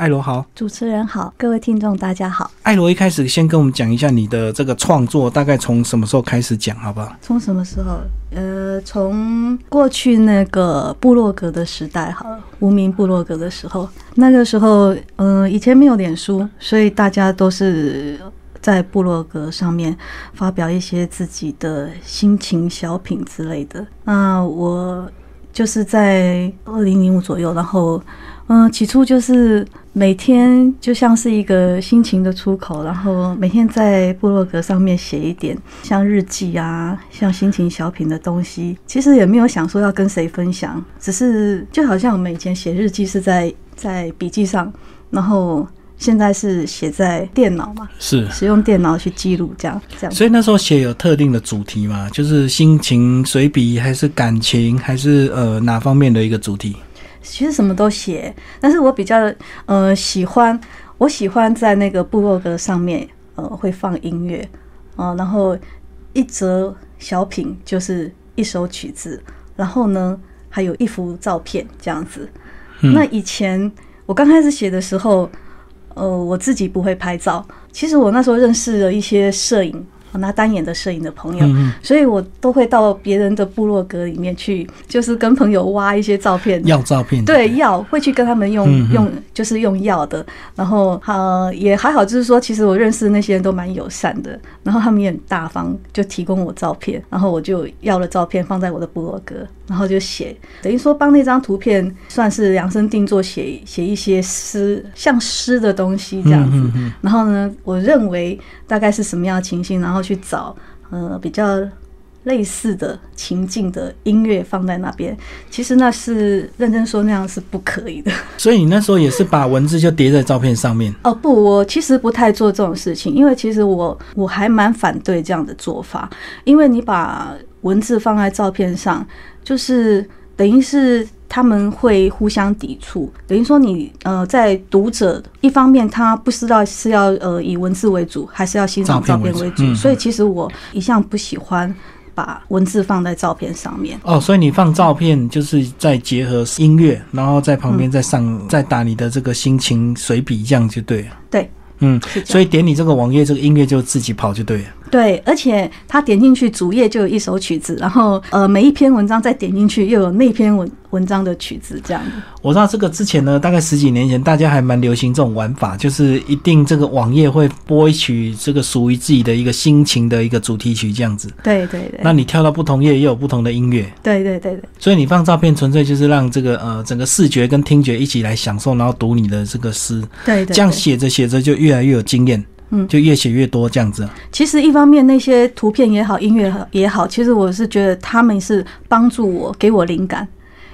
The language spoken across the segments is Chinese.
艾罗好，主持人好，各位听众大家好。艾罗一开始先跟我们讲一下你的这个创作，大概从什么时候开始讲，好不好？从什么时候？呃，从过去那个部落格的时代，好了，无名部落格的时候，那个时候，嗯、以前没有脸书，所以大家都是在部落格上面发表一些自己的心情小品之类的。那我就是在二零零五左右，然后，嗯、起初就是每天就像是一个心情的出口，然后每天在部落格上面写一点像日记啊、像心情小品的东西。其实也没有想说要跟谁分享，只是就好像我们以前写日记是在在笔记上，然后现在是写在电脑嘛，是，使用电脑去记录这样这样。所以那时候写有特定的主题吗？就是心情随笔，还是感情，还是呃哪方面的一个主题？其实什么都写，但是我比较呃喜欢，我喜欢在那个部落格上面呃会放音乐，呃，然后一则小品就是一首曲子，然后呢还有一幅照片这样子。嗯那以前我刚开始写的时候，呃，我自己不会拍照，其实我那时候认识了一些摄影。拿单眼的摄影的朋友，嗯所以我都会到别人的部落格里面去，就是跟朋友挖一些照片，要照片，对，要会去跟他们用、用，就是用要的，然后呃也还好，就是说其实我认识那些人都蛮友善的，然后他们也很大方，就提供我照片，然后我就要了照片放在我的部落格，然后就写，等于说帮那张图片算是量身定做写写一些诗，像诗的东西这样子，嗯嗯嗯然后呢，我认为大概是什么样的情形，然后去找呃比较类似的情境的音乐放在那边。其实那是认真说那样是不可以的。所以你那时候也是把文字就叠在照片上面。哦不，我其实不太做这种事情，因为其实我我还蛮反对这样的做法，因为你把文字放在照片上，就是等于是他们会互相抵触，等于说你呃在读者一方面他不知道是要呃以文字为主，还是要欣赏照片为主所以其实我一向不喜欢把文字放在照片上面。哦，所以你放照片就是在结合音乐，然后在旁边再上、再打你的这个心情随笔，这样就对了。对，嗯，所以点你这个网页，这个音乐就自己跑就对了。对，而且他点进去主页就有一首曲子，然后呃每一篇文章再点进去又有那篇文文章的曲子，这样的。我知道这个之前呢，大概十几年前，大家还蛮流行这种玩法，就是一定这个网页会播一曲这个属于自己的一个心情的一个主题曲这样子。对对对，那你跳到不同页也有不同的音乐，对对对。对所以你放照片纯粹就是让这个呃整个视觉跟听觉一起来享受，然后读你的这个诗，对对，这样写着写着就越来越有经验，嗯就越写越多这样子。其实一方面那些图片也好，音乐也好，其实我是觉得他们是帮助我，给我灵感。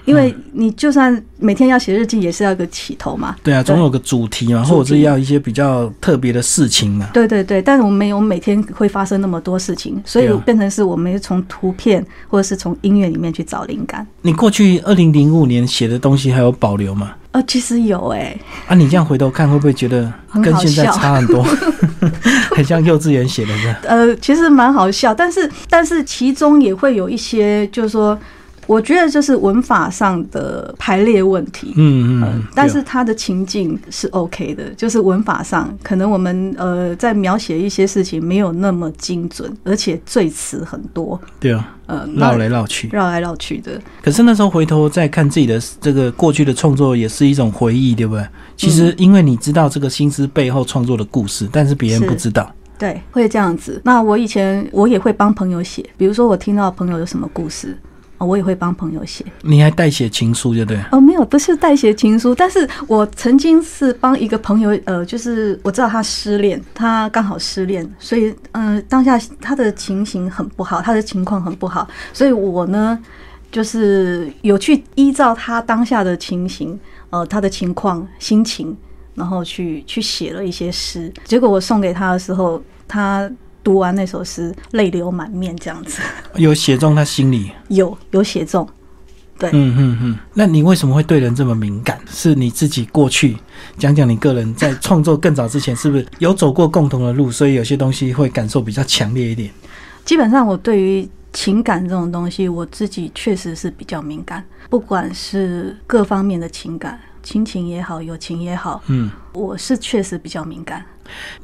因为你就算每天要写日记，也是要有个起头嘛。对啊，总有个主题嘛，或者是要一些比较特别的事情嘛。对对对，但是我们没有每天会发生那么多事情，所以变成是我们从图片或者是从音乐里面去找灵感。你过去二零零五年写的东西还有保留吗？呃，其实有哎、啊，你这样回头看，会不会觉得跟现在差很多？很像幼稚园写的这样。呃，其实蛮好笑，但是但是其中也会有一些，就是说，我觉得就是文法上的排列问题。嗯嗯但是它的情境是 OK 的，就是文法上可能我们呃在描写一些事情没有那么精准，而且赘词很多，对啊，呃，绕来绕去。绕来绕去的。可是那时候回头再看自己的这个过去的创作，也是一种回忆，对不对？其实因为你知道这个心思背后创作的故事，但是别人不知道。对，会这样子。那我以前我也会帮朋友写，比如说我听到朋友有什么故事，哦我也会帮朋友写。你还代写情书，对不对？哦，没有，不是代写情书，但是我曾经是帮一个朋友，呃，就是我知道他失恋，他刚好失恋，所以，嗯、当下他的情形很不好，他的情况很不好，所以我呢，就是有去依照他当下的情形，呃，他的情况、心情，然后去去写了一些诗。结果我送给他的时候，他读完那首诗，泪流满面，这样子，有写中他心里。有有写中。对，嗯嗯嗯。那你为什么会对人这么敏感？是你自己过去讲讲你个人在创作更早之前，是不是有走过共同的路，所以有些东西会感受比较强烈一点？基本上我对于情感这种东西，我自己确实是比较敏感，不管是各方面的情感，亲情也好，友情也好，嗯，我是确实比较敏感。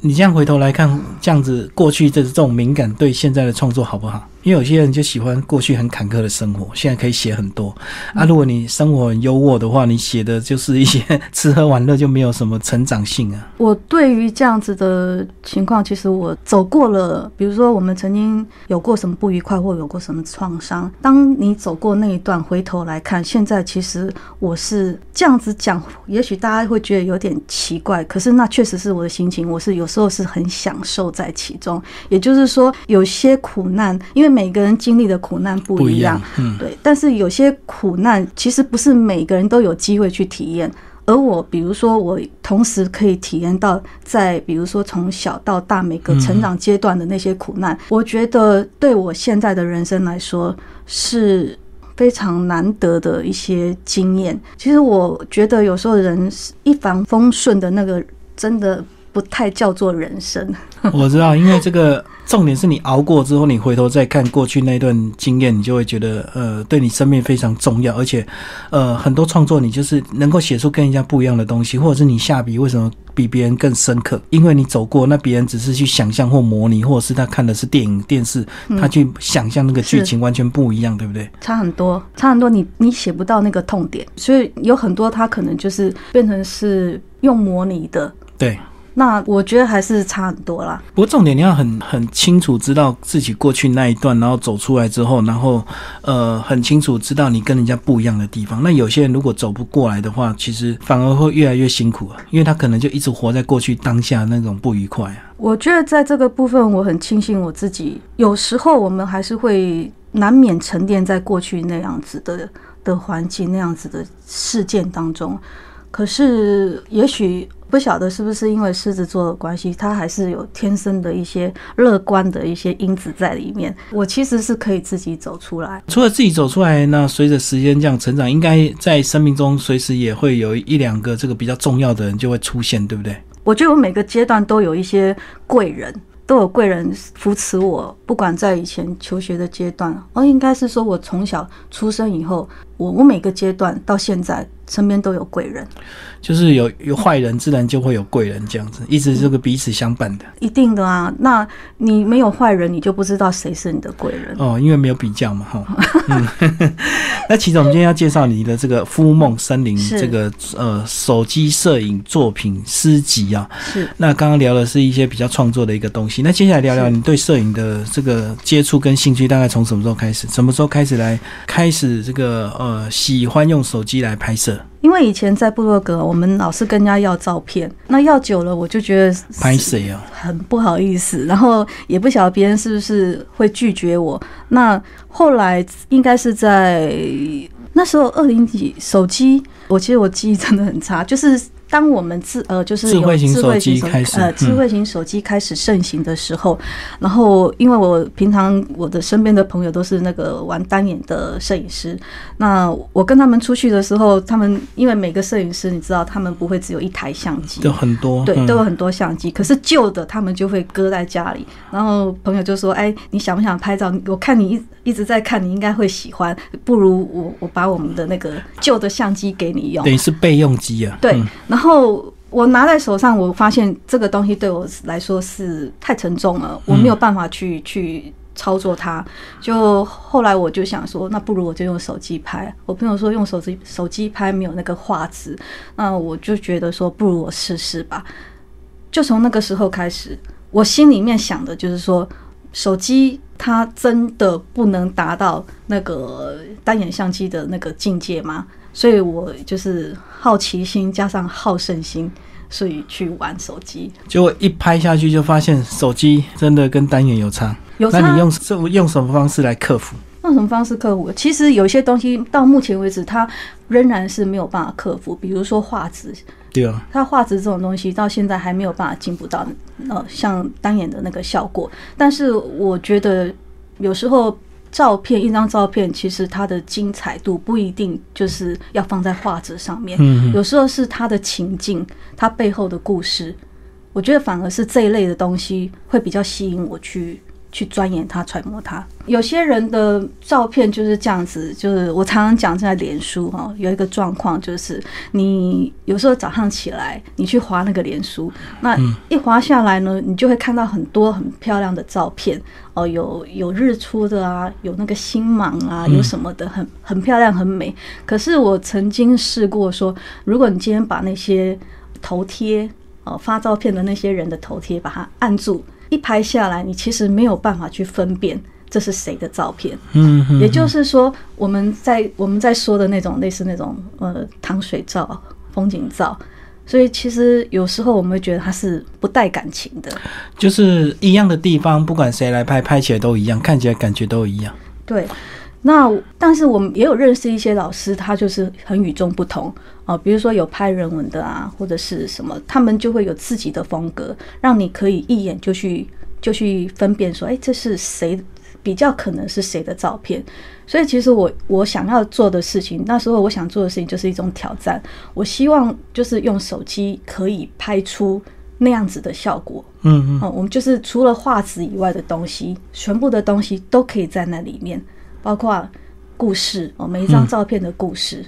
你这样回头来看，这样子过去这这种敏感对现在的创作好不好？因为有些人就喜欢过去很坎坷的生活，现在可以写很多啊。如果你生活很优渥的话，你写的就是一些 吃喝玩乐，就没有什么成长性啊。我对于这样子的情况，其实我走过了，比如说我们曾经有过什么不愉快，或有过什么创伤。当你走过那一段，回头来看，现在其实我是这样子讲，也许大家会觉得有点奇怪，可是那确实是我的心情。我是有时候是很享受在其中，也就是说，有些苦难，因为每个人经历的苦难不一样，嗯，对。但是有些苦难其实不是每个人都有机会去体验，而我，比如说，我同时可以体验到，在比如说从小到大每个成长阶段的那些苦难，我觉得对我现在的人生来说是非常难得的一些经验。其实我觉得有时候人一帆风顺的那个，真的。不太叫做人生，我知道，因为这个重点是你熬过之后，你回头再看过去那段经验，你就会觉得，呃，对你生命非常重要，而且，呃，很多创作你就是能够写出跟人家不一样的东西，或者是你下笔为什么比别人更深刻？因为你走过，那别人只是去想象或模拟，或者是他看的是电影、电视，他去想象那个剧情完全不一样，对不对？差很多，差很多，你你写不到那个痛点，所以有很多他可能就是变成是用模拟的，对。那我觉得还是差很多啦。不过重点你要很很清楚知道自己过去那一段，然后走出来之后，然后呃很清楚知道你跟人家不一样的地方。那有些人如果走不过来的话，其实反而会越来越辛苦啊，因为他可能就一直活在过去当下那种不愉快啊。我觉得在这个部分，我很庆幸我自己。有时候我们还是会难免沉淀在过去那样子的的环境、那样子的事件当中。可是也许。不晓得是不是因为狮子座的关系，他还是有天生的一些乐观的一些因子在里面。我其实是可以自己走出来。除了自己走出来，那随着时间这样成长，应该在生命中随时也会有一两个这个比较重要的人就会出现，对不对？我觉得我每个阶段都有一些贵人，都有贵人扶持我。不管在以前求学的阶段，哦，应该是说我从小出生以后，我我每个阶段到现在。身边都有贵人，就是有有坏人，自然就会有贵人，这样子，一直这个彼此相伴的。一定的啊，那你没有坏人，你就不知道谁是你的贵人哦，因为没有比较嘛，哈。那其实我们今天要介绍你的这个《夫梦森林》这个呃手机摄影作品诗集啊。是。那刚刚聊的是一些比较创作的一个东西，那接下来聊聊你对摄影的这个接触跟兴趣，大概从什么时候开始？什么时候开始来开始这个呃喜欢用手机来拍摄？因为以前在部落格，我们老是跟人家要照片，那要久了，我就觉得拍谁啊，很不好意思，然后也不晓得别人是不是会拒绝我。那后来应该是在那时候二零几手机，我其实我记忆真的很差，就是。当我们智呃就是智慧型手机开始呃智慧型手机开始盛行的时候，然后因为我平常我的身边的朋友都是那个玩单眼的摄影师，那我跟他们出去的时候，他们因为每个摄影师你知道，他们不会只有一台相机，有很多对都有很多相机，可是旧的他们就会搁在家里，然后朋友就说：“哎，你想不想拍照？我看你一一直在看，你应该会喜欢，不如我我把我们的那个旧的相机给你用，等于是备用机啊。”对，然后。后我拿在手上，我发现这个东西对我来说是太沉重了，我没有办法去去操作它。就后来我就想说，那不如我就用手机拍。我朋友说用手机手机拍没有那个画质，那我就觉得说不如我试试吧。就从那个时候开始，我心里面想的就是说，手机它真的不能达到那个单眼相机的那个境界吗？所以我就是好奇心加上好胜心，所以去玩手机。结果一拍下去就发现手机真的跟单眼有差。有差？那你用什用什么方式来克服？用什么方式克服？其实有些东西到目前为止，它仍然是没有办法克服。比如说画质，对啊，它画质这种东西到现在还没有办法进步到呃像单眼的那个效果。但是我觉得有时候。照片一张照片，其实它的精彩度不一定就是要放在画质上面，有时候是它的情境，它背后的故事。我觉得反而是这一类的东西会比较吸引我去去钻研它、揣摩它。有些人的照片就是这样子，就是我常常讲在脸书哈，有一个状况就是，你有时候早上起来，你去划那个脸书，那一划下来呢，你就会看到很多很漂亮的照片哦，有有日出的啊，有那个星芒啊，有什么的，很很漂亮，很美。可是我曾经试过说，如果你今天把那些头贴哦发照片的那些人的头贴把它按住，一拍下来，你其实没有办法去分辨这是谁的照片。嗯嗯，也就是说，我们在我们在说的那种类似那种呃糖水照、风景照，所以其实有时候我们会觉得它是不带感情的。就是一样的地方，不管谁来拍，拍起来都一样，看起来感觉都一样。对，那但是我们也有认识一些老师，他就是很与众不同啊、比如说有拍人文的啊，或者是什么，他们就会有自己的风格，让你可以一眼就去就去分辨说，哎，这是谁比较可能是谁的照片。所以其实我我想要做的事情，那时候我想做的事情就是一种挑战，我希望就是用手机可以拍出那样子的效果。嗯嗯，哦，我们就是除了画质以外的东西，全部的东西都可以在那里面，包括故事哦，每一张照片的故事、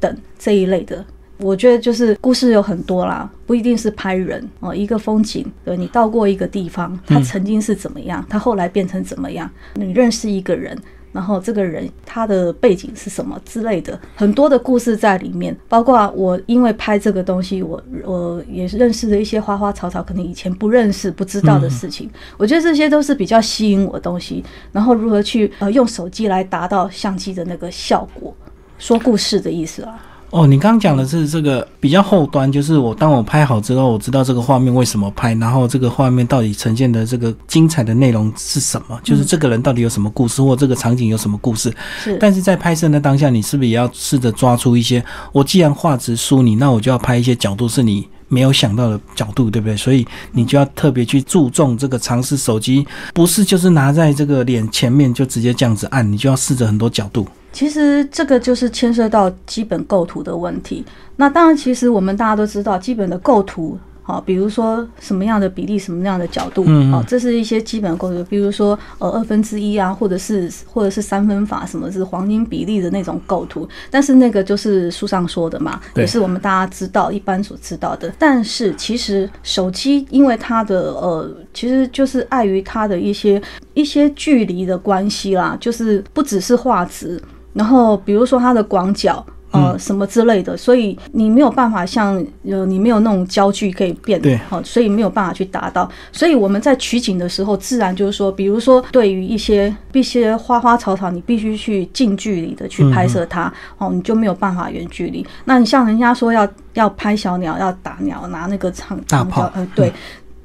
等这一类的。我觉得就是故事有很多啦，不一定是拍人哦，一个风景，对你到过一个地方，它曾经是怎么样，它后来变成怎么样，你认识一个人，然后这个人他的背景是什么之类的，很多的故事在里面。包括我因为拍这个东西，我我也认识了一些花花草草，可能以前不认识、不知道的事情。我觉得这些都是比较吸引我的东西。然后如何去呃用手机来达到相机的那个效果，说故事的意思啊。哦，你刚刚讲的是这个比较后端，就是我当我拍好之后，我知道这个画面为什么拍，然后这个画面到底呈现的这个精彩的内容是什么，就是这个人到底有什么故事，或这个场景有什么故事。是，但是在拍摄的当下，你是不是也要试着抓出一些？我既然画质输你，那我就要拍一些角度是你没有想到的角度，对不对？所以你就要特别去注重这个尝试手机，不是就是拿在这个脸前面就直接这样子按，你就要试着很多角度。其实这个就是牵涉到基本构图的问题。那当然，其实我们大家都知道，基本的构图，好，比如说什么样的比例、什么样的角度，好，这是一些基本构图。比如说呃二分之一啊，或者是或者是三分法，什么是黄金比例的那种构图。但是那个就是书上说的嘛，也是我们大家知道、一般所知道的。但是其实手机因为它的呃，其实就是碍于它的一些一些距离的关系啦，就是不只是画质。然后比如说它的广角。呃，什么之类的，所以你没有办法像呃，你没有那种焦距可以变，对好、所以没有办法去达到。所以我们在取景的时候，自然就是说，比如说对于一些一些花花草草，你必须去近距离的去拍摄它，哦，你就没有办法远距离。那你像人家说要要拍小鸟，要打鸟，拿那个长长大炮焦，呃，对。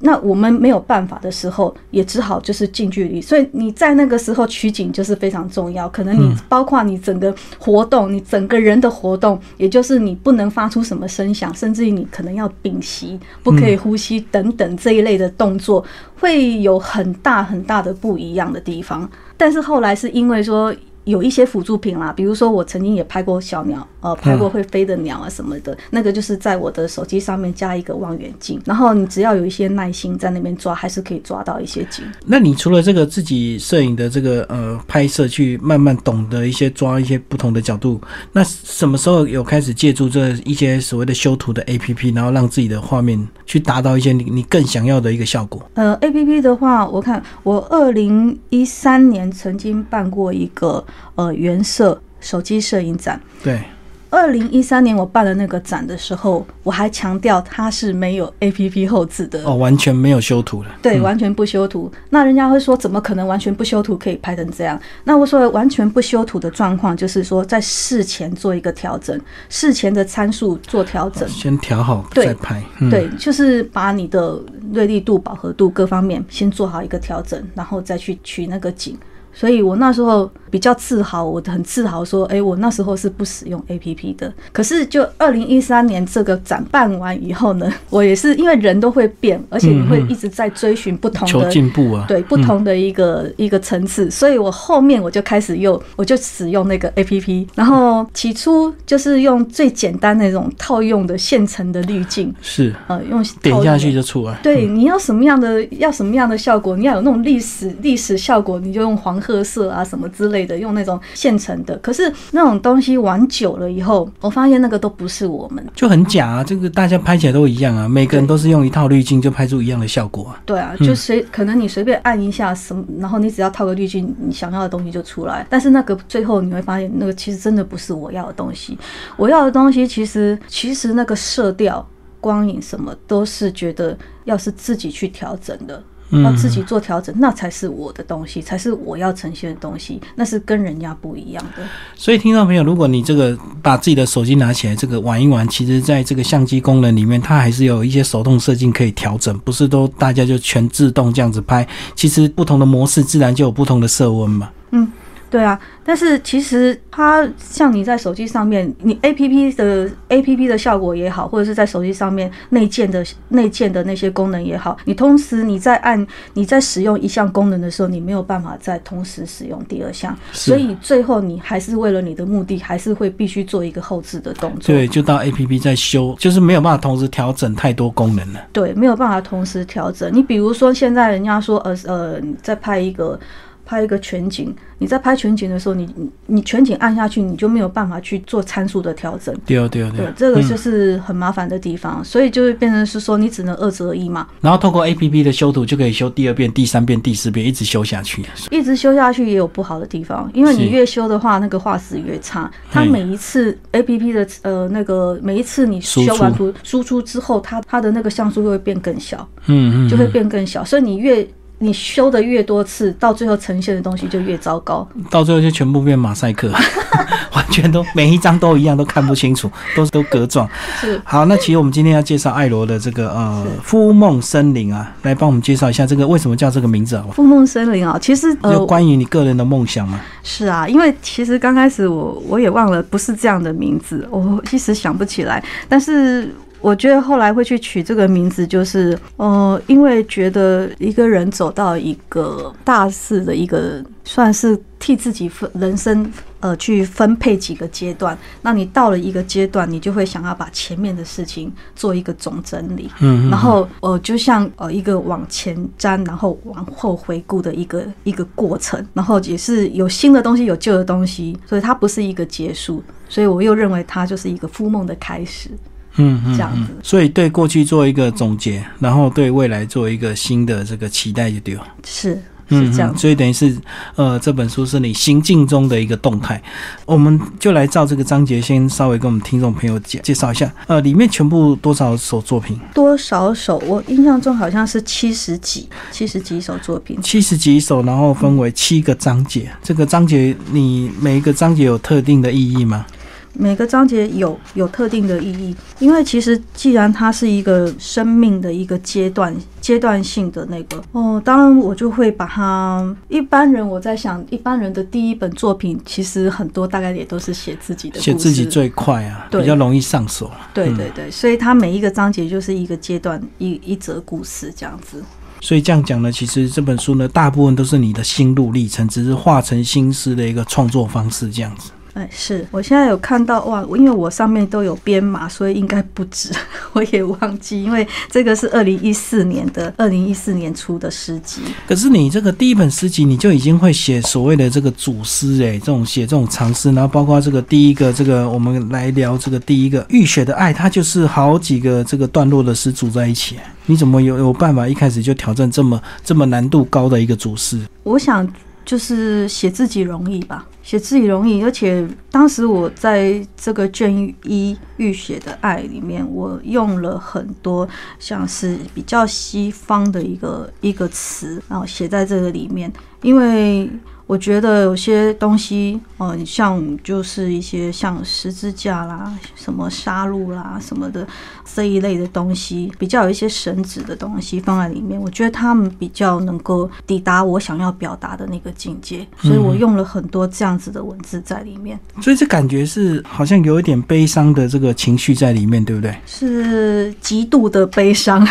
那我们没有办法的时候，也只好就是近距离。所以你在那个时候取景就是非常重要。可能你包括你整个活动，你整个人的活动，也就是你不能发出什么声响，甚至于你可能要屏息，不可以呼吸等等这一类的动作，会有很大很大的不一样的地方。但是后来是因为说。有一些辅助品啦，比如说我曾经也拍过小鸟，呃，拍过会飞的鸟啊什么的，那个就是在我的手机上面加一个望远镜，然后你只要有一些耐心在那边抓，还是可以抓到一些景。那你除了这个自己摄影的这个呃拍摄，去慢慢懂得一些抓一些不同的角度，那什么时候有开始借助这一些所谓的修图的 A P P，然后让自己的画面去达到一些你你更想要的一个效果？呃，A P P 的话，我看我二零一三年曾经办过一个呃原色手机摄影展。对，二零一三年我办了那个展的时候，我还强调它是没有 A P P 后置的。哦，完全没有修图的。对，完全不修图。那人家会说，怎么可能完全不修图可以拍成这样？那我说完全不修图的状况，就是说在事前做一个调整，事前的参数做调整。先调好再拍。嗯、对，就是把你的锐利度、饱和度各方面先做好一个调整，然后再去取那个景。所以我那时候比较自豪，我很自豪说，哎，我那时候是不使用 A P P 的。可是就二零一三年这个展办完以后呢，我也是因为人都会变，而且你会一直在追寻不同的求进步啊，对不同的一个一个层次，所以我后面我就开始用，我就使用那个 A P P，然后起初就是用最简单那种套用的现成的滤镜，是。呃，用点下去就出来。对，你要什么样的要什么样的效果，你要有那种历史历史效果，你就用黄褐色啊什么之类的，用那种现成的。可是那种东西玩久了以后，我发现那个都不是我们，就很假啊。这个大家拍起来都一样啊，每个人都是用一套滤镜就拍出一样的效果啊。对啊，就随可能你随便按一下什么，然后你只要套个滤镜，你想要的东西就出来。但是那个最后你会发现，那个其实真的不是我要的东西。我要的东西其实其实那个色调、光影什么都是觉得要是自己去调整的。要自己做调整，那才是我的东西，才是我要呈现的东西，那是跟人家不一样的。所以，听众朋友，如果你这个把自己的手机拿起来，这个玩一玩，其实在这个相机功能里面，它还是有一些手动设定可以调整，不是都大家就全自动这样子拍。其实不同的模式，自然就有不同的色温嘛。嗯。对啊，但是其实它像你在手机上面，你 A P P 的 A P P 的效果也好，或者是在手机上面内建的内建的那些功能也好，你同时你在按你在使用一项功能的时候，你没有办法再同时使用第二项，所以最后你还是为了你的目的，还是会必须做一个后置的动作。对，就到 A P P 在修，就是没有办法同时调整太多功能了。对，没有办法同时调整。你比如说现在人家说呃呃，在拍一个。拍一个全景，你在拍全景的时候，你你全景按下去，你就没有办法去做参数的调整。对对对，这个就是很麻烦的地方，所以就会变成是说，你只能二择一嘛。然后透过 A P P 的修图，就可以修第二遍、第三遍、第四遍，一直修下去。一直修下去也有不好的地方，因为你越修的话，那个画质越差。它每一次 A P P 的呃那个每一次你修完图输出之后，它它的那个像素会变更小，嗯嗯，就会变更小，所以你越。你修的越多次，到最后呈现的东西就越糟糕，到最后就全部变马赛克，完全都每一张都一样，都看不清楚，都都格状。是好，那其实我们今天要介绍艾罗的这个呃“孵梦森林”啊，来帮我们介绍一下这个为什么叫这个名字啊？“孵梦森林”啊，其实有关于你个人的梦想吗？是啊，因为其实刚开始我我也忘了不是这样的名字，我一时想不起来，但是。我觉得后来会去取这个名字，就是，呃，因为觉得一个人走到一个大四的一个，算是替自己分人生，呃，去分配几个阶段。那你到了一个阶段，你就会想要把前面的事情做一个总整理，嗯，然后，呃，就像呃一个往前瞻，然后往后回顾的一个一个过程，然后也是有新的东西，有旧的东西，所以它不是一个结束，所以我又认为它就是一个复梦的开始。嗯，这样子，所以对过去做一个总结，然后对未来做一个新的这个期待，就对了。是，是这样。所以等于是，呃，这本书是你行进中的一个动态。我们就来照这个章节，先稍微跟我们听众朋友介介绍一下。呃，里面全部多少首作品？多少首？我印象中好像是七十几，七十几首作品。七十几首，然后分为七个章节。这个章节，你每一个章节有特定的意义吗？每个章节有有特定的意义，因为其实既然它是一个生命的一个阶段阶段性的那个哦，当然我就会把它一般人我在想一般人的第一本作品，其实很多大概也都是写自己的，写自己最快啊，比较容易上手。对对对，所以它每一个章节就是一个阶段一一则故事这样子。所以这样讲呢，其实这本书呢，大部分都是你的心路历程，只是化成心思的一个创作方式这样子。哎，是我现在有看到哇，因为我上面都有编码，所以应该不止，我也忘记，因为这个是二零一四年的，二零一四年出的诗集。可是你这个第一本诗集，你就已经会写所谓的这个主诗，哎，这种写这种长诗，然后包括这个第一个，这个我们来聊这个第一个《浴血的爱》，它就是好几个这个段落的诗组在一起，你怎么有有办法一开始就挑战这么这么难度高的一个主诗？我想。就是写自己容易吧，写自己容易，而且当时我在这个卷一浴血的爱里面，我用了很多像是比较西方的一个一个词，然后写在这个里面。因为我觉得有些东西，嗯，像就是一些像十字架啦、什么杀戮啦什么的这一类的东西，比较有一些神旨的东西放在里面，我觉得他们比较能够抵达我想要表达的那个境界，所以我用了很多这样子的文字在里面，所以这感觉是好像有一点悲伤的这个情绪在里面，对不对？是极度的悲伤。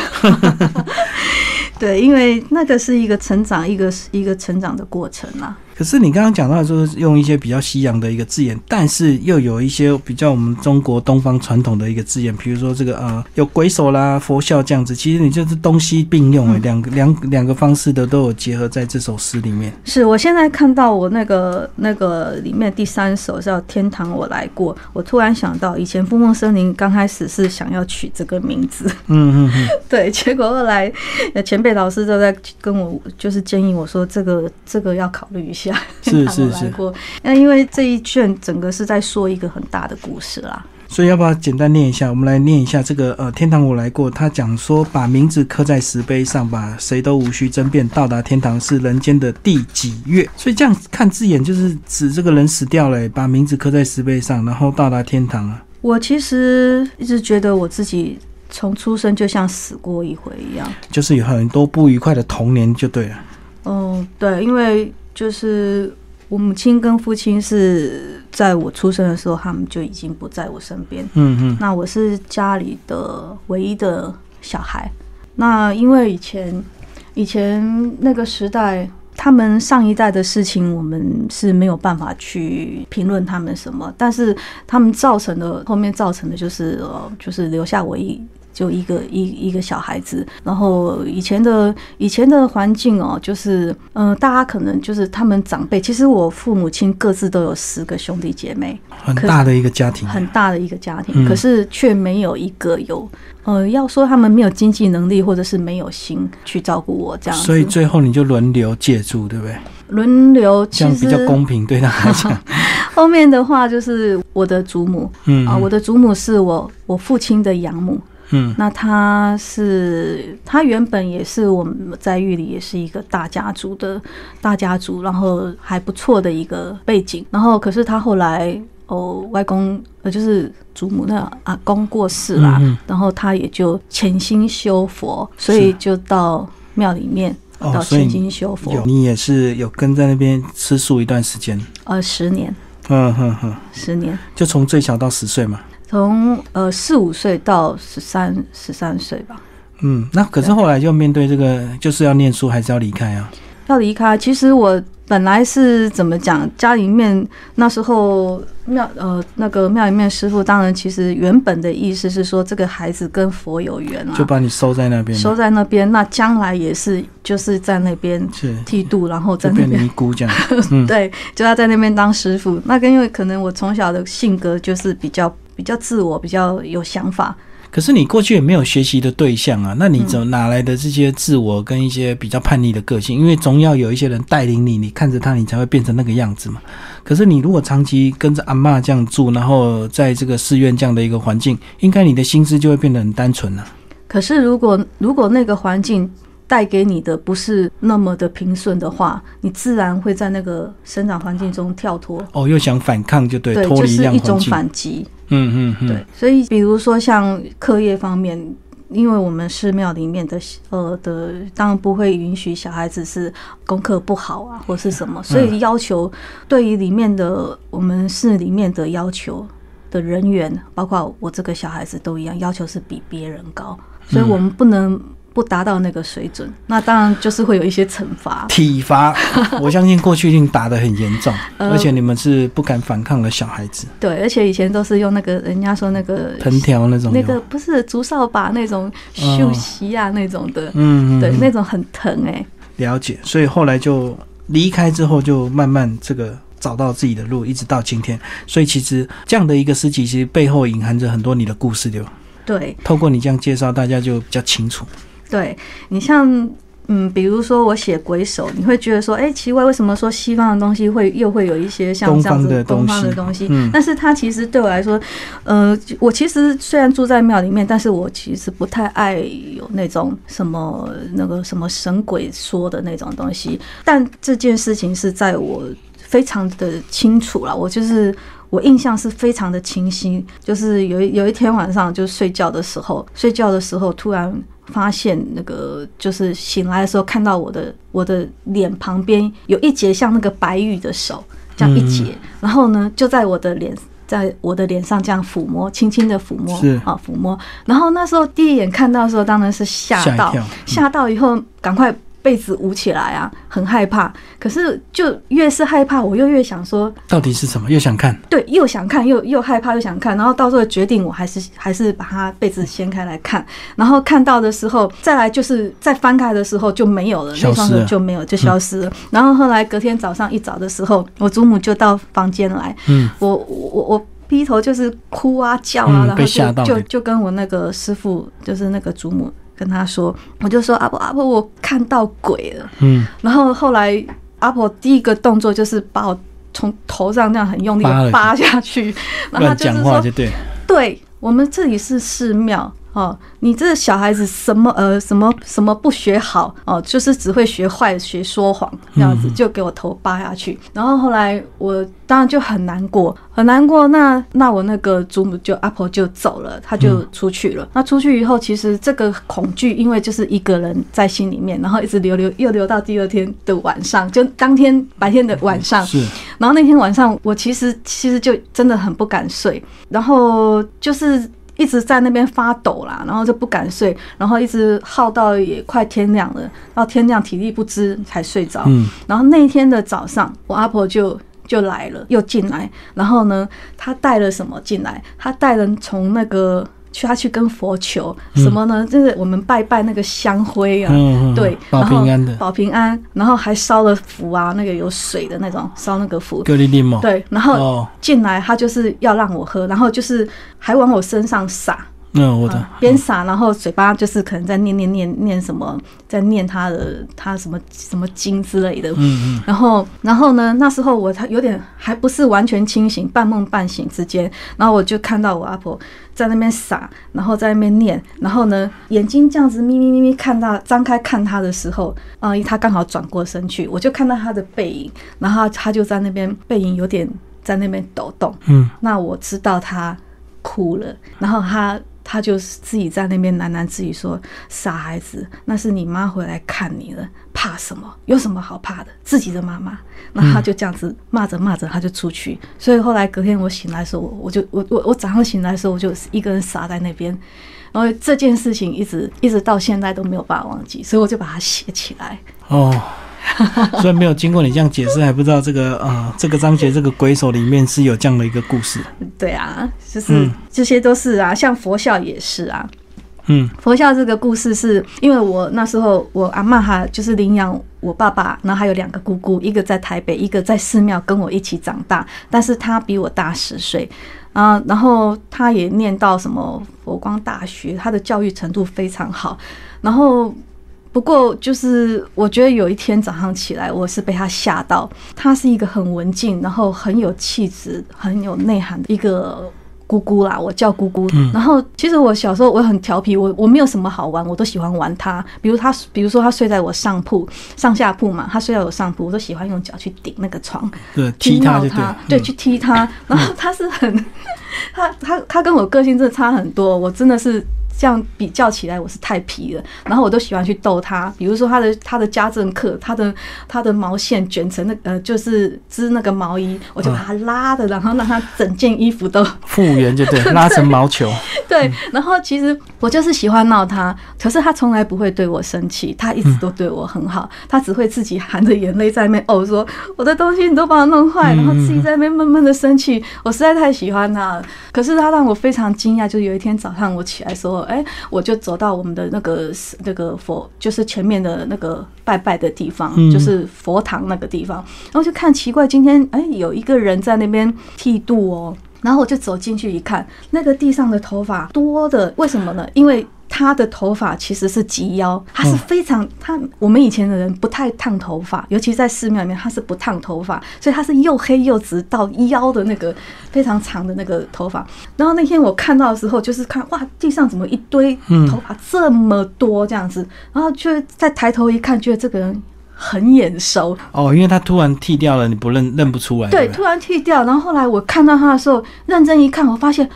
对，因为那个是一个成长，一个一个成长的过程啊。可是你刚刚讲到说用一些比较西洋的一个字眼，但是又有一些比较我们中国东方传统的一个字眼，比如说这个呃有鬼手啦、佛教这样子，其实你就是东西并用诶，两个两两个方式的都有结合在这首诗里面。是我现在看到我那个那个里面第三首叫《天堂我来过》，我突然想到以前风梦森林刚开始是想要取这个名字，嗯嗯嗯，对，结果后来前辈老师都在跟我就是建议我说这个这个要考虑一下。是 是是，那因为这一卷整个是在说一个很大的故事啦，所以要不要简单念一下？我们来念一下这个呃，天堂我来过。他讲说，把名字刻在石碑上，把谁都无需争辩，到达天堂是人间的第几月？所以这样看字眼，就是指这个人死掉了，把名字刻在石碑上，然后到达天堂啊。我其实一直觉得我自己从出生就像死过一回一样，就是有很多不愉快的童年，就对了。嗯，对，因为。就是我母亲跟父亲是在我出生的时候，他们就已经不在我身边。嗯嗯。那我是家里的唯一的小孩。那因为以前以前那个时代，他们上一代的事情，我们是没有办法去评论他们什么。但是他们造成的后面造成的就是呃，就是留下我一。就一个一一个小孩子，然后以前的以前的环境哦，就是嗯，大家可能就是他们长辈，其实我父母亲各自都有十个兄弟姐妹，很大的一个家庭，很大的一个家庭，可是却没有一个有呃，要说他们没有经济能力，或者是没有心去照顾我这样，所以最后你就轮流借住，对不对？轮流这样比较公平，对他来讲。后面的话就是我的祖母，嗯。啊，我的祖母是我我父亲的养母。嗯，那他是他原本也是我们在狱里也是一个大家族的大家族，然后还不错的一个背景。然后可是他后来哦，外公呃就是祖母那阿公过世啦，然后他也就潜心修佛，所以就到庙里面到潜心修佛。你也是有跟在那边吃素一段时间？呃，十年。嗯哼哼，十年。就从最小到十岁嘛。从呃四五岁到十三十三岁吧。嗯，那可是后来就面对这个，就是要念书还是要离开啊？要离开。其实我。本来是怎么讲？家里面那时候庙呃那个庙里面师傅，当然其实原本的意思是说，这个孩子跟佛有缘啊，就把你收在那边，收在那边。那将来也是就是在那边剃度，然后在那边尼姑这样。对，就要在那边当师傅。那跟因为可能我从小的性格就是比较比较自我，比较有想法。可是你过去也没有学习的对象啊，那你怎么哪来的这些自我跟一些比较叛逆的个性？因为总要有一些人带领你，你看着他，你才会变成那个样子嘛。可是你如果长期跟着阿妈这样住，然后在这个寺院这样的一个环境，应该你的心思就会变得很单纯了。可是如果如果那个环境带给你的不是那么的平顺的话，你自然会在那个生长环境中跳脱。哦，又想反抗就对，对，就是一种反击。嗯嗯嗯，对，所以比如说像课业方面，因为我们寺庙里面的呃的，当然不会允许小孩子是功课不好啊，或是什么，所以要求对于里面的我们寺里面的要求的人员，包括我这个小孩子都一样，要求是比别人高，所以我们不能。不达到那个水准，那当然就是会有一些惩罚。体罚，我相信过去已经打得很严重，而且你们是不敢反抗的小孩子。对，而且以前都是用那个人家说那个藤条那种，那个不是竹扫把那种休息啊那种的，嗯，对，那种很疼哎。了解，所以后来就离开之后，就慢慢这个找到自己的路，一直到今天。所以其实这样的一个诗集，其实背后隐含着很多你的故事，对吧？对，透过你这样介绍，大家就比较清楚。对你像嗯，比如说我写鬼手，你会觉得说，哎、奇怪，为什么说西方的东西会又会有一些像这样子东方的东西？嗯但是它其实对我来说，呃，我其实虽然住在庙里面，但是我其实不太爱有那种什么那个什么神鬼说的那种东西。但这件事情是在我非常的清楚了，我就是。我印象是非常的清晰，就是有一有一天晚上，就睡觉的时候，睡觉的时候突然发现那个，就是醒来的时候看到我的我的脸旁边有一截像那个白玉的手，这样一截，然后呢就在我的脸。在我的脸上这样抚摸，轻轻的抚摸啊，抚摸。然后那时候第一眼看到的时候，当然是吓到吓到以后赶快被子捂起来啊，很害怕。可是就越是害怕，我又越想说，到底是什么？又想看，对，又想看，又又害怕，又想看，然后到最后决定，我还是还是把它被子掀开来看，然后看到的时候，再来就是再翻开的时候就没有了，那双手就没有，就消失了。然后后来隔天早上一早的时候，我祖母就到房间来，嗯，我我我我劈头就是哭啊叫啊，嗯然后就就就跟我那个师傅，就是那个祖母跟他说，我就说阿婆阿婆，我看到鬼了。嗯，然后后来阿婆第一个动作就是把我从头上那样很用力扒了的扒下去，然后乱讲就是说，对，对我们这里是寺庙。哦，你这小孩子什么呃什么什么不学好哦，就是只会学坏学说谎这样子，嗯就给我头扒下去。然后后来我当然就很难过，很难过。那那我那个祖母就阿婆就走了，她就出去了。那出去以后，其实这个恐惧，因为就是一个人在心里面，然后一直留留又留到第二天的晚上，就当天白天的晚上，是，然后那天晚上，我其实其实就真的很不敢睡，然后就是一直在那边发抖啦，然后就不敢睡，然后一直耗到也快天亮了，到天亮体力不支才睡着。嗯，然后那天的早上，我阿婆就就来了，又进来，然后呢，她带了什么进来？她带了从那个去，他去跟佛求什么呢？就是我们拜拜那个香灰啊，对，保然后平安的，保平安，然后还烧了符啊，那个有水的那种，烧那个符。对，然后哦，进来他就是要让我喝，然后就是还往我身上洒，嗯，我的啊，边撒，然后嘴巴就是可能在念念念念什么，在念他的他什么什么经之类的。嗯嗯，然后，然后呢？那时候我他有点还不是完全清醒，半梦半醒之间，然后我就看到我阿婆在那边撒，然后在那边念，然后呢，眼睛这样子眯眯眯眯看到张开看他的时候，啊、他刚好转过身去，我就看到他的背影，然后他就在那边背影有点在那边抖动，嗯，那我知道他哭了，然后他他就是自己在那边喃喃自语说：“傻孩子，那是你妈回来看你了，怕什么？有什么好怕的？自己的妈妈。”那他就这样子骂着骂着，他就出去。所以后来隔天我醒来的时候，我我就我我我早上醒来的时候，我就一个人傻在那边。然后这件事情一直一直到现在都没有办法忘记，所以我就把它写起来。哦。虽然没有经过你这样解释，还不知道这个呃，这个章节这个鬼手里面是有这样的一个故事。对啊，就是、嗯这些都是啊，像佛教也是啊。嗯佛教这个故事是因为我那时候我阿妈哈就是领养我爸爸，然后还有两个姑姑，一个在台北，一个在寺庙跟我一起长大，但是他比我大十岁。啊，然后他也念到什么佛光大学，他的教育程度非常好。然后，不过就是我觉得有一天早上起来，我是被他吓到。他是一个很文静，然后很有气质、很有内涵的一个姑姑啦，我叫姑姑。嗯然后其实我小时候我很调皮，我我没有什么好玩，我都喜欢玩他。比如他，比如说他睡在我上铺、上下铺嘛，他睡在我上铺，我都喜欢用脚去顶那个床，对，踢他就对闹他，对，嗯去踢他。然后他是很，他他他跟我个性真的差很多，我真的是。这样比较起来，我是太皮了。然后我都喜欢去逗他，比如说他的他的家政课，他的他的毛线卷成那呃，就是织那个毛衣，我就把他拉的，然后让他整件衣服都 复原就对，拉成毛球。对，然后其实我就是喜欢闹他，可是他从来不会对我生气，他一直都对我很好，他只会自己含着眼泪在那边哦说我的东西你都把我弄坏，然后自己在那边闷闷的生气，我实在太喜欢他了。可是他让我非常惊讶，就是有一天早上我起来说，哎，我就走到我们的那个那个佛，就是前面的那个拜拜的地方，嗯就是佛堂那个地方，然后就看奇怪，今天哎有一个人在那边剃度哦。然后我就走进去一看，那个地上的头发多的，为什么呢？因为他的头发其实是及腰，他是非常他我们以前的人不太烫头发，尤其在寺庙里面他是不烫头发，所以他是又黑又直到腰的那个非常长的那个头发。然后那天我看到的时候，就是看哇，地上怎么一堆头发这么多这样子，然后就再抬头一看，觉得这个人。很眼熟哦，因为他突然剃掉了，你不认认不出来。对，突然剃掉，然后后来我看到他的时候，认真一看，我发现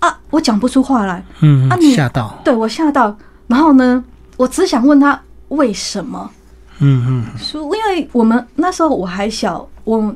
啊，我讲不出话来。嗯，啊，你吓到？对我吓到。然后呢，我只想问他为什么？嗯嗯，说因为我们那时候我还小，我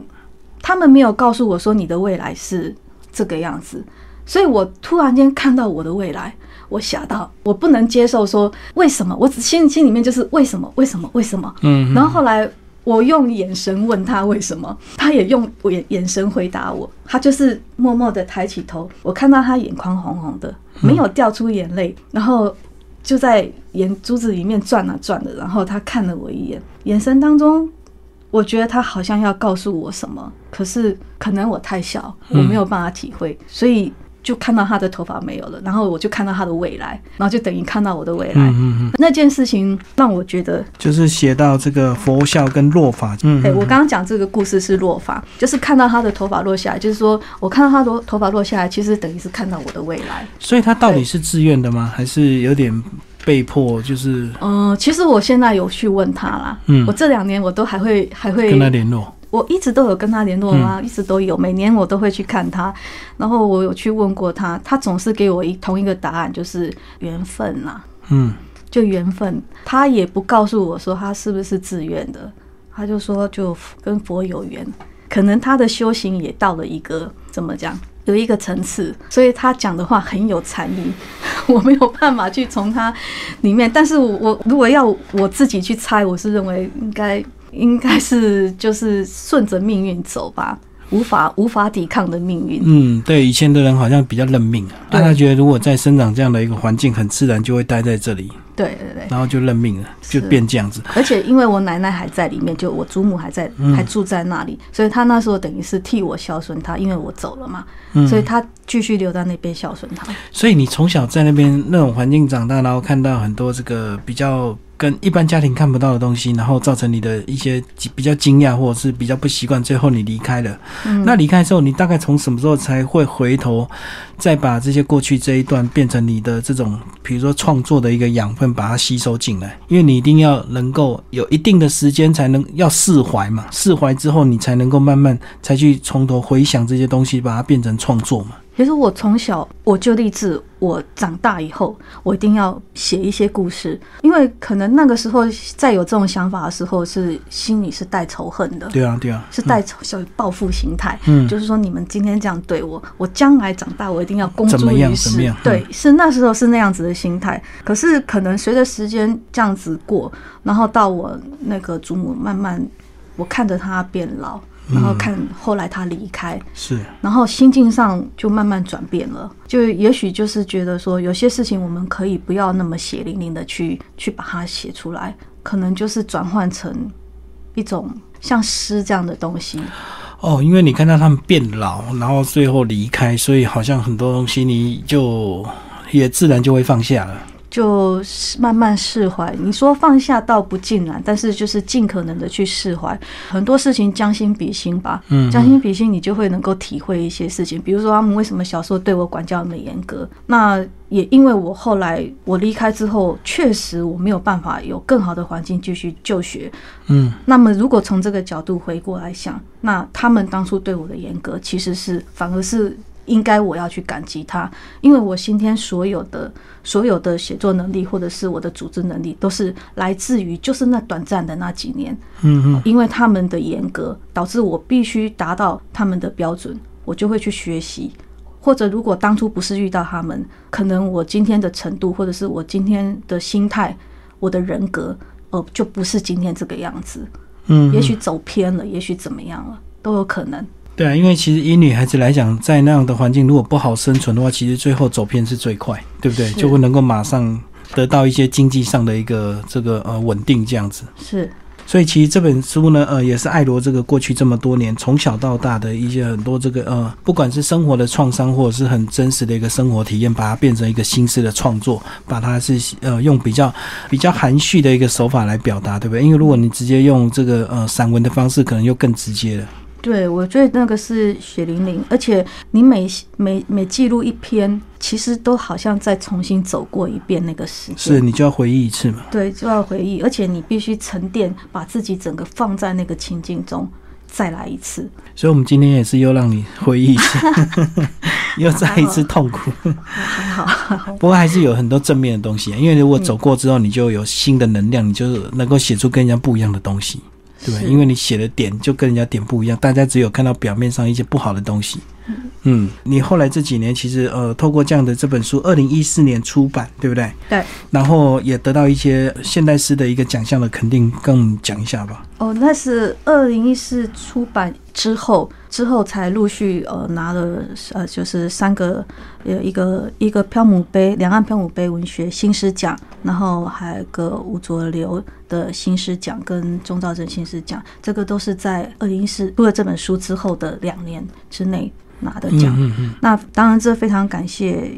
他们没有告诉我说你的未来是这个样子，所以我突然间看到我的未来。我吓到，我不能接受，说为什么？我只心心里面就是为什么？为什么？为什么？嗯。然后后来我用眼神问他为什么，他也用眼眼神回答我。他就是默默的抬起头，我看到他眼眶红红的，没有掉出眼泪，然后就在眼珠子里面转啊转的。然后他看了我一眼，眼神当中，我觉得他好像要告诉我什么，可是可能我太小，我没有办法体会，所以。就看到他的头发没有了，然后我就看到他的未来，然后就等于看到我的未来。嗯嗯嗯。那件事情让我觉得，就是写到这个佛教跟落法。嗯。对我刚刚讲这个故事是落法，就是看到他的头发落下来，就是说我看到他的头发落下来，其实等于是看到我的未来。所以他到底是自愿的吗？还是有点被迫？就是。嗯，其实我现在有去问他啦。嗯。我这两年我都还会还会跟他联络。我一直都有跟他联络啊？一直都有，每年我都会去看他。然后我有去问过他，他总是给我一同一个答案，就是缘分呐。嗯，就缘分。他也不告诉我说他是不是自愿的，他就说就跟佛有缘。可能他的修行也到了一个怎么讲，有一个层次，所以他讲的话很有禅意。我没有办法去从他里面，但是我我如果要我自己去猜，我是认为应该。应该是就是顺着命运走吧，无法无法抵抗的命运。嗯，对，以前的人好像比较认命，他觉得如果在生长这样的一个环境，很自然就会待在这里。对对对，然后就认命了，就变这样子。而且因为我奶奶还在里面，就我祖母还在，还住在那里，所以她那时候等于是替我孝顺她，因为我走了嘛，所以她继续留在那边孝顺她。所以你从小在那边那种环境长大，然后看到很多这个比较。跟一般家庭看不到的东西，然后造成你的一些比较惊讶，或者是比较不习惯，最后你离开了。那离开之后，你大概从什么时候才会回头，再把这些过去这一段变成你的这种，比如说创作的一个养分，把它吸收进来？因为你一定要能够有一定的时间，才能要释怀嘛。释怀之后，你才能够慢慢才去从头回想这些东西，把它变成创作嘛。其实我从小我就立志，我长大以后我一定要写一些故事，因为可能那个时候在有这种想法的时候，是心里是带仇恨的。对啊，对啊，是带仇小报复心态。嗯，就是说你们今天这样对我，我将来长大我一定要公诸于世。对，是那时候是那样子的心态。可是可能随着时间这样子过，然后到我那个祖母慢慢，我看着她变老。然后看后来他离开，是，然后心境上就慢慢转变了，就也许就是觉得说有些事情我们可以不要那么血淋淋的去去把它写出来，可能就是转换成一种像诗这样的东西。哦，因为你看到他们变老，然后最后离开，所以好像很多东西你就也自然就会放下了。就慢慢释怀。你说放下倒不尽然，但是就是尽可能的去释怀。很多事情将心比心吧，嗯，将心比心，你就会能够体会一些事情。比如说他们为什么小时候对我管教那么严格？那也因为我后来我离开之后，确实我没有办法有更好的环境继续就学，嗯。那么如果从这个角度回过来想，那他们当初对我的严格，其实是反而是。应该我要去感激他，因为我今天所有的所有的写作能力，或者是我的组织能力，都是来自于就是那短暂的那几年。嗯因为他们的严格，导致我必须达到他们的标准，我就会去学习。或者如果当初不是遇到他们，可能我今天的程度，或者是我今天的心态，我的人格，呃，就不是今天这个样子。嗯，也许走偏了，也许怎么样了，都有可能。对啊，因为其实以女孩子来讲，在那样的环境，如果不好生存的话，其实最后走偏是最快，对不对？就会能够马上得到一些经济上的一个这个呃稳定这样子。是。所以其实这本书呢，呃，也是艾罗这个过去这么多年从小到大的一些很多这个呃，不管是生活的创伤，或者是很真实的一个生活体验，把它变成一个新式的创作，把它是呃用比较比较含蓄的一个手法来表达，对不对？因为如果你直接用这个呃散文的方式，可能又更直接了。对，我觉得那个是血淋淋，而且你每每每记录一篇，其实都好像再重新走过一遍那个时间，是你就要回忆一次嘛？对，就要回忆，而且你必须沉淀，把自己整个放在那个情境中，再来一次。所以，我们今天也是又让你回忆一次，又再一次痛苦。还好，不过还是有很多正面的东西，因为如果走过之后，你就有新的能量，你就能够写出跟人家不一样的东西。对，因为你写的点就跟人家点不一样，大家只有看到表面上一些不好的东西。嗯，你后来这几年其实呃，透过这样的这本书，二零一四年出版，对不对？对。然后也得到一些现代诗的一个奖项的肯定，跟我们讲一下吧。哦，那是二零一四出版之后，之后才陆续呃拿了呃，就是三个呃一个一个漂母杯两岸漂母杯文学新诗奖，然后还有个吴浊流的新诗奖跟钟兆正新诗奖，这个都是在二零一四出了这本书之后的两年之内。拿的奖，那当然这非常感谢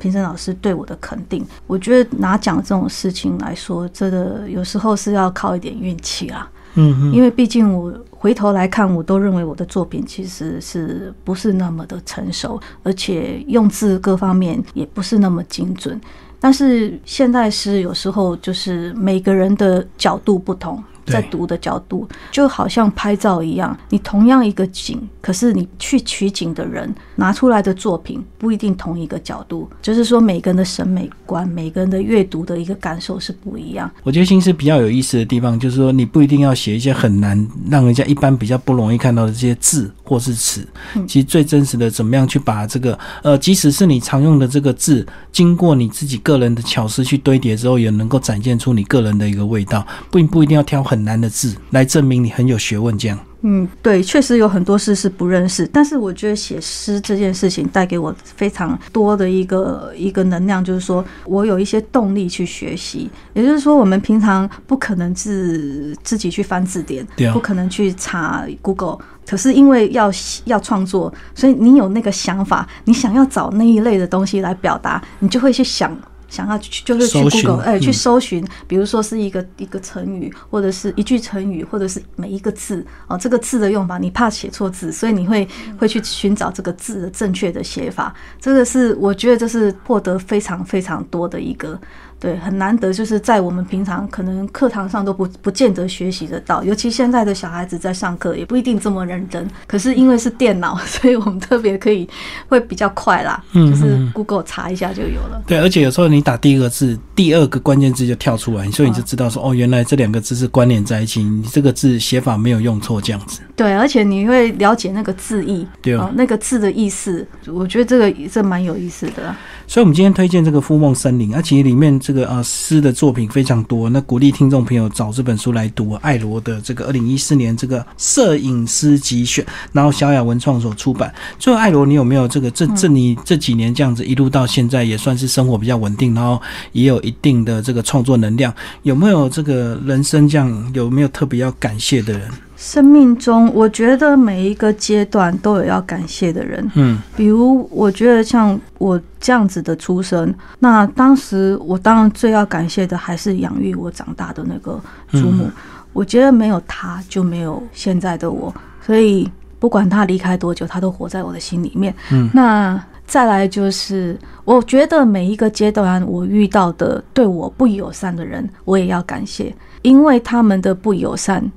评审老师对我的肯定。我觉得拿奖这种事情来说，真的有时候是要靠一点运气啊。嗯，因为毕竟我回头来看，我都认为我的作品其实是不是那么的成熟，而且用字各方面也不是那么精准。但是现在是有时候就是每个人的角度不同。在读的角度，就好像拍照一样，你同样一个景，可是你去取景的人拿出来的作品不一定同一个角度，就是说每个人的审美观、每个人的阅读的一个感受是不一样。我觉得新诗比较有意思的地方，就是说你不一定要写一些很难让人家一般比较不容易看到的这些字或是词，其实最真实的怎么样去把这个呃，即使是你常用的这个字，经过你自己个人的巧思去堆叠之后，也能够展现出你个人的一个味道，并不一定要挑很。难的字来证明你很有学问，这样。嗯，对，确实有很多事是不认识，但是我觉得写诗这件事情带给我非常多的一个一个能量，就是说我有一些动力去学习。也就是说，我们平常不可能自自己去翻字典，不可能去查 Google，可是因为要要创作，所以你有那个想法，你想要找那一类的东西来表达，你就会去想。想要去就是去 Google 哎去搜寻，比如说是一个一个成语，或者是一句成语，或者是每一个字哦，这个字的用法，你怕写错字，所以你会会去寻找这个字的正确的写法。这个是我觉得这是获得非常非常多的一个。对，很难得，就是在我们平常可能课堂上都不不见得学习得到，尤其现在的小孩子在上课也不一定这么认真。可是因为是电脑，所以我们特别可以会比较快啦，就是 Google 查一下就有了。对，而且有时候你打第一个字，第二个关键字就跳出来，所以你就知道说，哦，原来这两个字是关联在一起，你这个字写法没有用错，这样子。对，而且你会了解那个字意，对啊，那个字的意思，我觉得这个这蛮有意思的。所以，我们今天推荐这个《富梦森林》，而其实里面这个呃诗的作品非常多。那鼓励听众朋友找这本书来读，艾罗的这个二零一四年这个摄影师集选，然后小雅文创所出版。最后，艾罗，你有没有这个这这你这几年这样子一路到现在，也算是生活比较稳定，然后也有一定的这个创作能量，有没有这个人生这样有没有特别要感谢的人？生命中，我觉得每一个阶段都有要感谢的人。嗯，比如我觉得像我这样子的出生，那当时我当然最要感谢的还是养育我长大的那个祖母。我觉得没有他就没有现在的我，所以不管他离开多久，他都活在我的心里面。嗯，那再来就是，我觉得每一个阶段我遇到的对我不友善的人，我也要感谢，因为他们的不友善。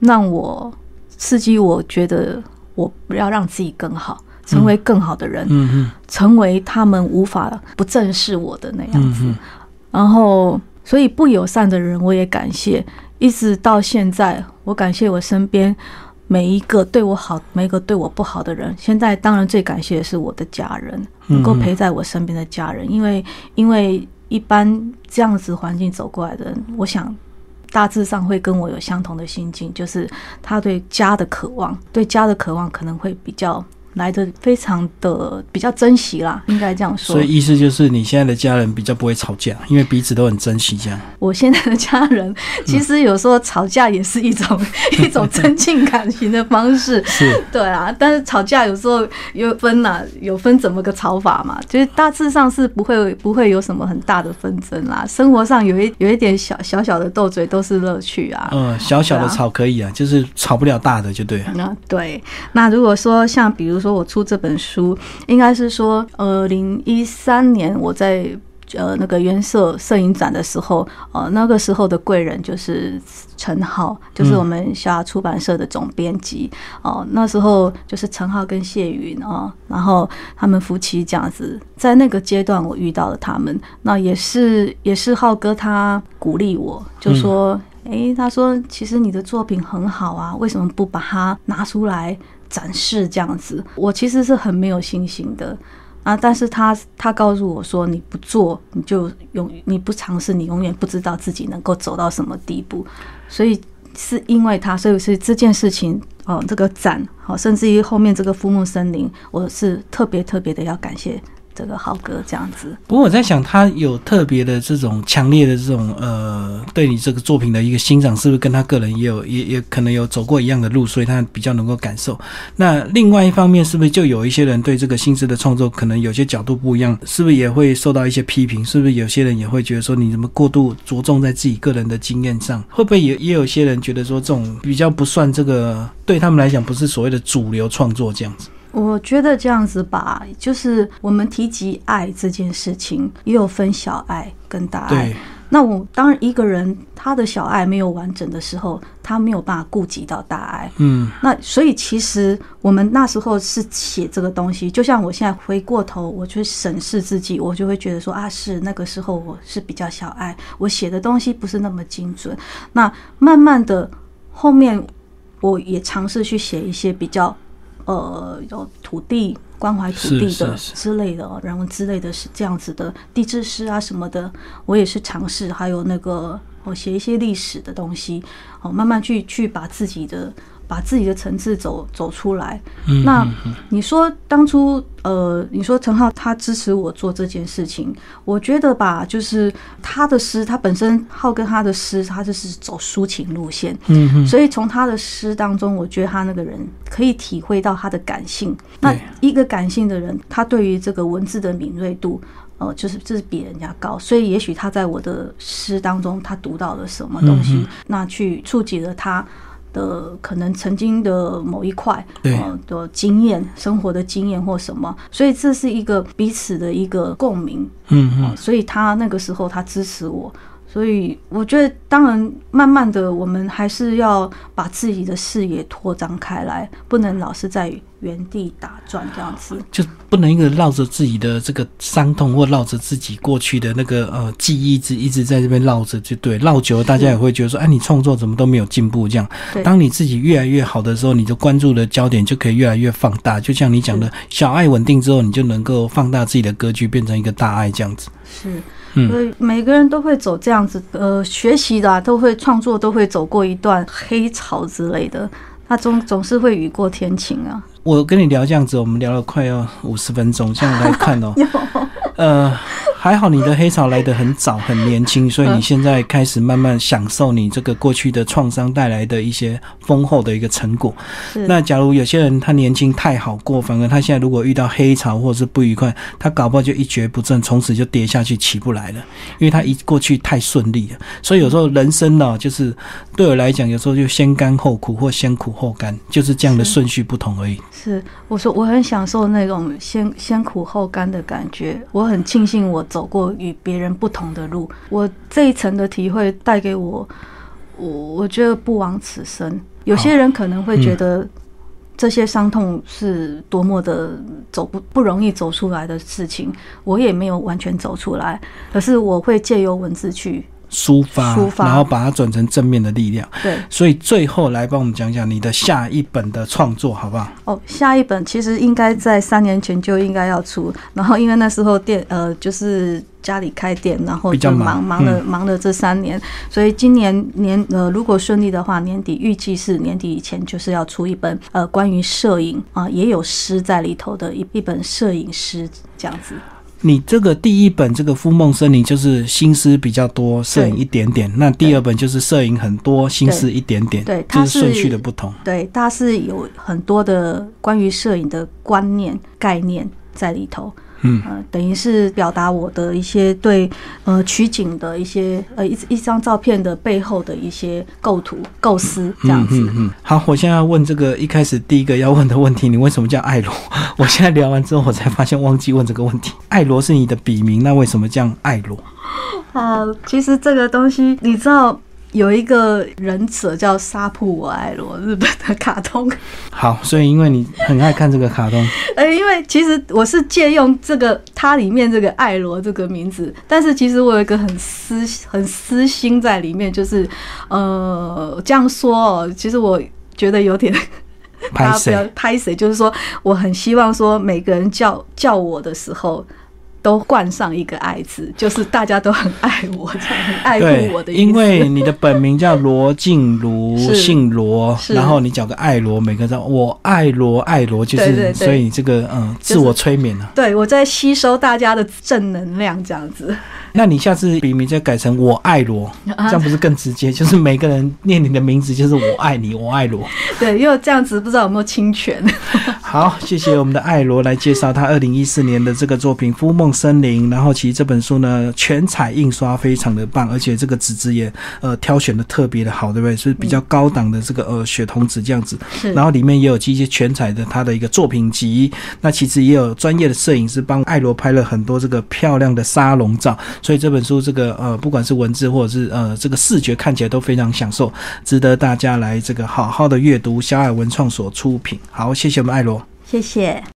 让我刺激，我觉得我不要让自己更好，成为更好的人，嗯成为他们无法不正视我的那样子。然后，所以不友善的人，我也感谢。一直到现在，我感谢我身边每一个对我好、每一个对我不好的人。现在当然最感谢的是我的家人，能够陪在我身边的家人，因为因为一般这样子环境走过来的人，我想。大致上会跟我有相同的心境，就是他对家的渴望，对家的渴望可能会比较来的非常的比较珍惜啦，应该这样说。所以意思就是你现在的家人比较不会吵架，因为彼此都很珍惜这样。我现在的家人其实有时候吵架也是一种 一种增进感情的方式，是对啊。但是吵架有时候有分呐，有分怎么个吵法嘛，就是大致上是不会不会有什么很大的纷争啦。生活上有一有一点小小小的斗嘴都是乐趣啊。嗯，小小的吵可以啊，就是吵不了大的就对。那对，那如果说像比如说我出这本书，应该是说二零一三年我在呃那个原色摄影展的时候，呃那个时候的贵人就是陈浩，就是我们小出版社的总编辑哦、那时候就是陈浩跟谢云啊、然后他们夫妻这样子，在那个阶段我遇到了他们，那也是也是浩哥他鼓励我，就说。诶，他说其实你的作品很好啊，为什么不把它拿出来展示这样子？我其实是很没有信心的啊，但是他他告诉我说，你不做，你就永你不尝试，你永远不知道自己能够走到什么地步。所以是因为他，所以是这件事情哦，这个展好，甚至于后面这个枯木森林，我是特别特别的要感谢。这个浩哥这样子，不过我在想，他有特别的这种强烈的这种呃，对你这个作品的一个欣赏，是不是跟他个人也有也也可能有走过一样的路，所以他比较能够感受。那另外一方面，是不是就有一些人对这个新诗的创作，可能有些角度不一样，是不是也会受到一些批评？是不是有些人也会觉得说，你怎么过度着重在自己个人的经验上？会不会也也有些人觉得说，这种比较不算这个对他们来讲不是所谓的主流创作这样子？我觉得这样子吧，就是我们提及爱这件事情，也有分小爱跟大爱。对，那我当然一个人他的小爱没有完整的时候，他没有办法顾及到大爱。嗯，那所以其实我们那时候是写这个东西，就像我现在回过头，我去审视自己，我就会觉得说啊，是那个时候我是比较小爱，我写的东西不是那么精准。那慢慢的后面，我也尝试去写一些比较。呃，有土地关怀土地的之类的，然后之类的是这样子的地质师啊什么的，我也是尝试，还有那个我写一些历史的东西，哦，慢慢去去把自己的。把自己的层次走走出来。那你说当初呃，你说陈浩他支持我做这件事情，我觉得吧，就是他的诗，他本身浩跟他的诗，他就是走抒情路线。嗯所以从他的诗当中，我觉得他那个人可以体会到他的感性。那一个感性的人，他对于这个文字的敏锐度，呃，就是这是比人家高。所以也许他在我的诗当中，他读到了什么东西，那去触及了他。的可能曾经的某一块，呃的经验、生活的经验或什么，所以这是一个彼此的一个共鸣，嗯嗯，所以他那个时候他支持我。所以我觉得，当然，慢慢的，我们还是要把自己的视野拓张开来，不能老是在原地打转这样子。就不能一个绕着自己的这个伤痛，或绕着自己过去的那个呃记忆，一直一直在这边绕着，就对，绕久了，大家也会觉得说，哎，你创作怎么都没有进步这样。当你自己越来越好的时候，你就关注的焦点就可以越来越放大。就像你讲的小爱稳定之后，你就能够放大自己的格局，变成一个大爱这样子。是。所以每个人都会走这样子，呃，学习的都会创作，都会走过一段黑潮之类的，那总总是会雨过天晴啊。我跟你聊这样子，我们聊了快要五十分钟，这样来看哦，呃。还好你的黑潮来得很早，很年轻，所以你现在开始慢慢享受你这个过去的创伤带来的一些丰厚的一个成果。那假如有些人他年轻太好过，反而他现在如果遇到黑潮或者是不愉快，他搞不好就一蹶不振，从此就跌下去起不来了，因为他一过去太顺利了。所以有时候人生呢，就是对我来讲，有时候就先甘后苦或先苦后甘，就是这样的顺序不同而已。是，我说我很享受那种先先苦后甘的感觉，我很庆幸我。走过与别人不同的路，我这一层的体会带给我，我我觉得不枉此生。有些人可能会觉得这些伤痛是多么的走不不容易走出来的事情，我也没有完全走出来，可是我会借由文字去抒发，抒发然后把它转成正面的力量。对，所以最后来帮我们讲讲你的下一本的创作，好不好？哦，下一本其实应该在三年前就应该要出，然后因为那时候店呃就是家里开店，然后比较就忙忙忙了、嗯忙了这三年，所以今年年呃如果顺利的话，年底预计是年底以前就是要出一本呃关于摄影啊、也有诗在里头的一一本摄影诗这样子。你这个第一本这个《夫梦森林》就是心思比较多，摄影一点点；那第二本就是摄影很多，心思一点点，对它就是顺序的不同。对，它是有很多的关于摄影的观念概念在里头。嗯呃，等于是表达我的一些对呃取景的一些呃一一张照片的背后的一些构图构思这样子。嗯嗯嗯。好，我现在要问这个一开始第一个要问的问题，你为什么叫艾罗？我现在聊完之后，我才发现忘记问这个问题。艾罗是你的笔名，那为什么叫艾罗？啊、其实这个东西你知道。有一个忍者叫沙普我爱罗，日本的卡通。好，所以因为你很爱看这个卡通，呃，因为其实我是借用这个它里面这个爱罗这个名字，但是其实我有一个很私很私心在里面，就是呃这样说哦，其实我觉得有点拍 大家不要谁？拍谁，就是说我很希望说每个人叫叫我的时候。都冠上一个“爱”字，就是大家都很爱我，这样很爱护我的，意思。因为你的本名叫罗静茹，姓罗，然后你叫个爱罗，每个人我爱罗，爱罗，就是对对对所以你这个嗯就是自我催眠啊。对我在吸收大家的正能量，这样子。那你下次笔名再改成我爱罗，啊这样不是更直接？就是每个人念你的名字就是我爱你，我爱罗。对，因为这样子不知道有没有侵权。好，谢谢我们的艾罗来介绍他二零一四年的这个作品《夫梦森林》。然后其实这本书呢，全彩印刷非常的棒，而且这个纸质也呃挑选的特别的好，对不对？是比较高档的这个呃血铜纸这样子。然后里面也有一些全彩的他的一个作品集。那其实也有专业的摄影师帮艾罗拍了很多这个漂亮的沙龙照，所以这本书这个呃不管是文字或者是呃这个视觉看起来都非常享受，值得大家来这个好好的阅读。小海文创所出品。好，谢谢我们艾罗。谢谢。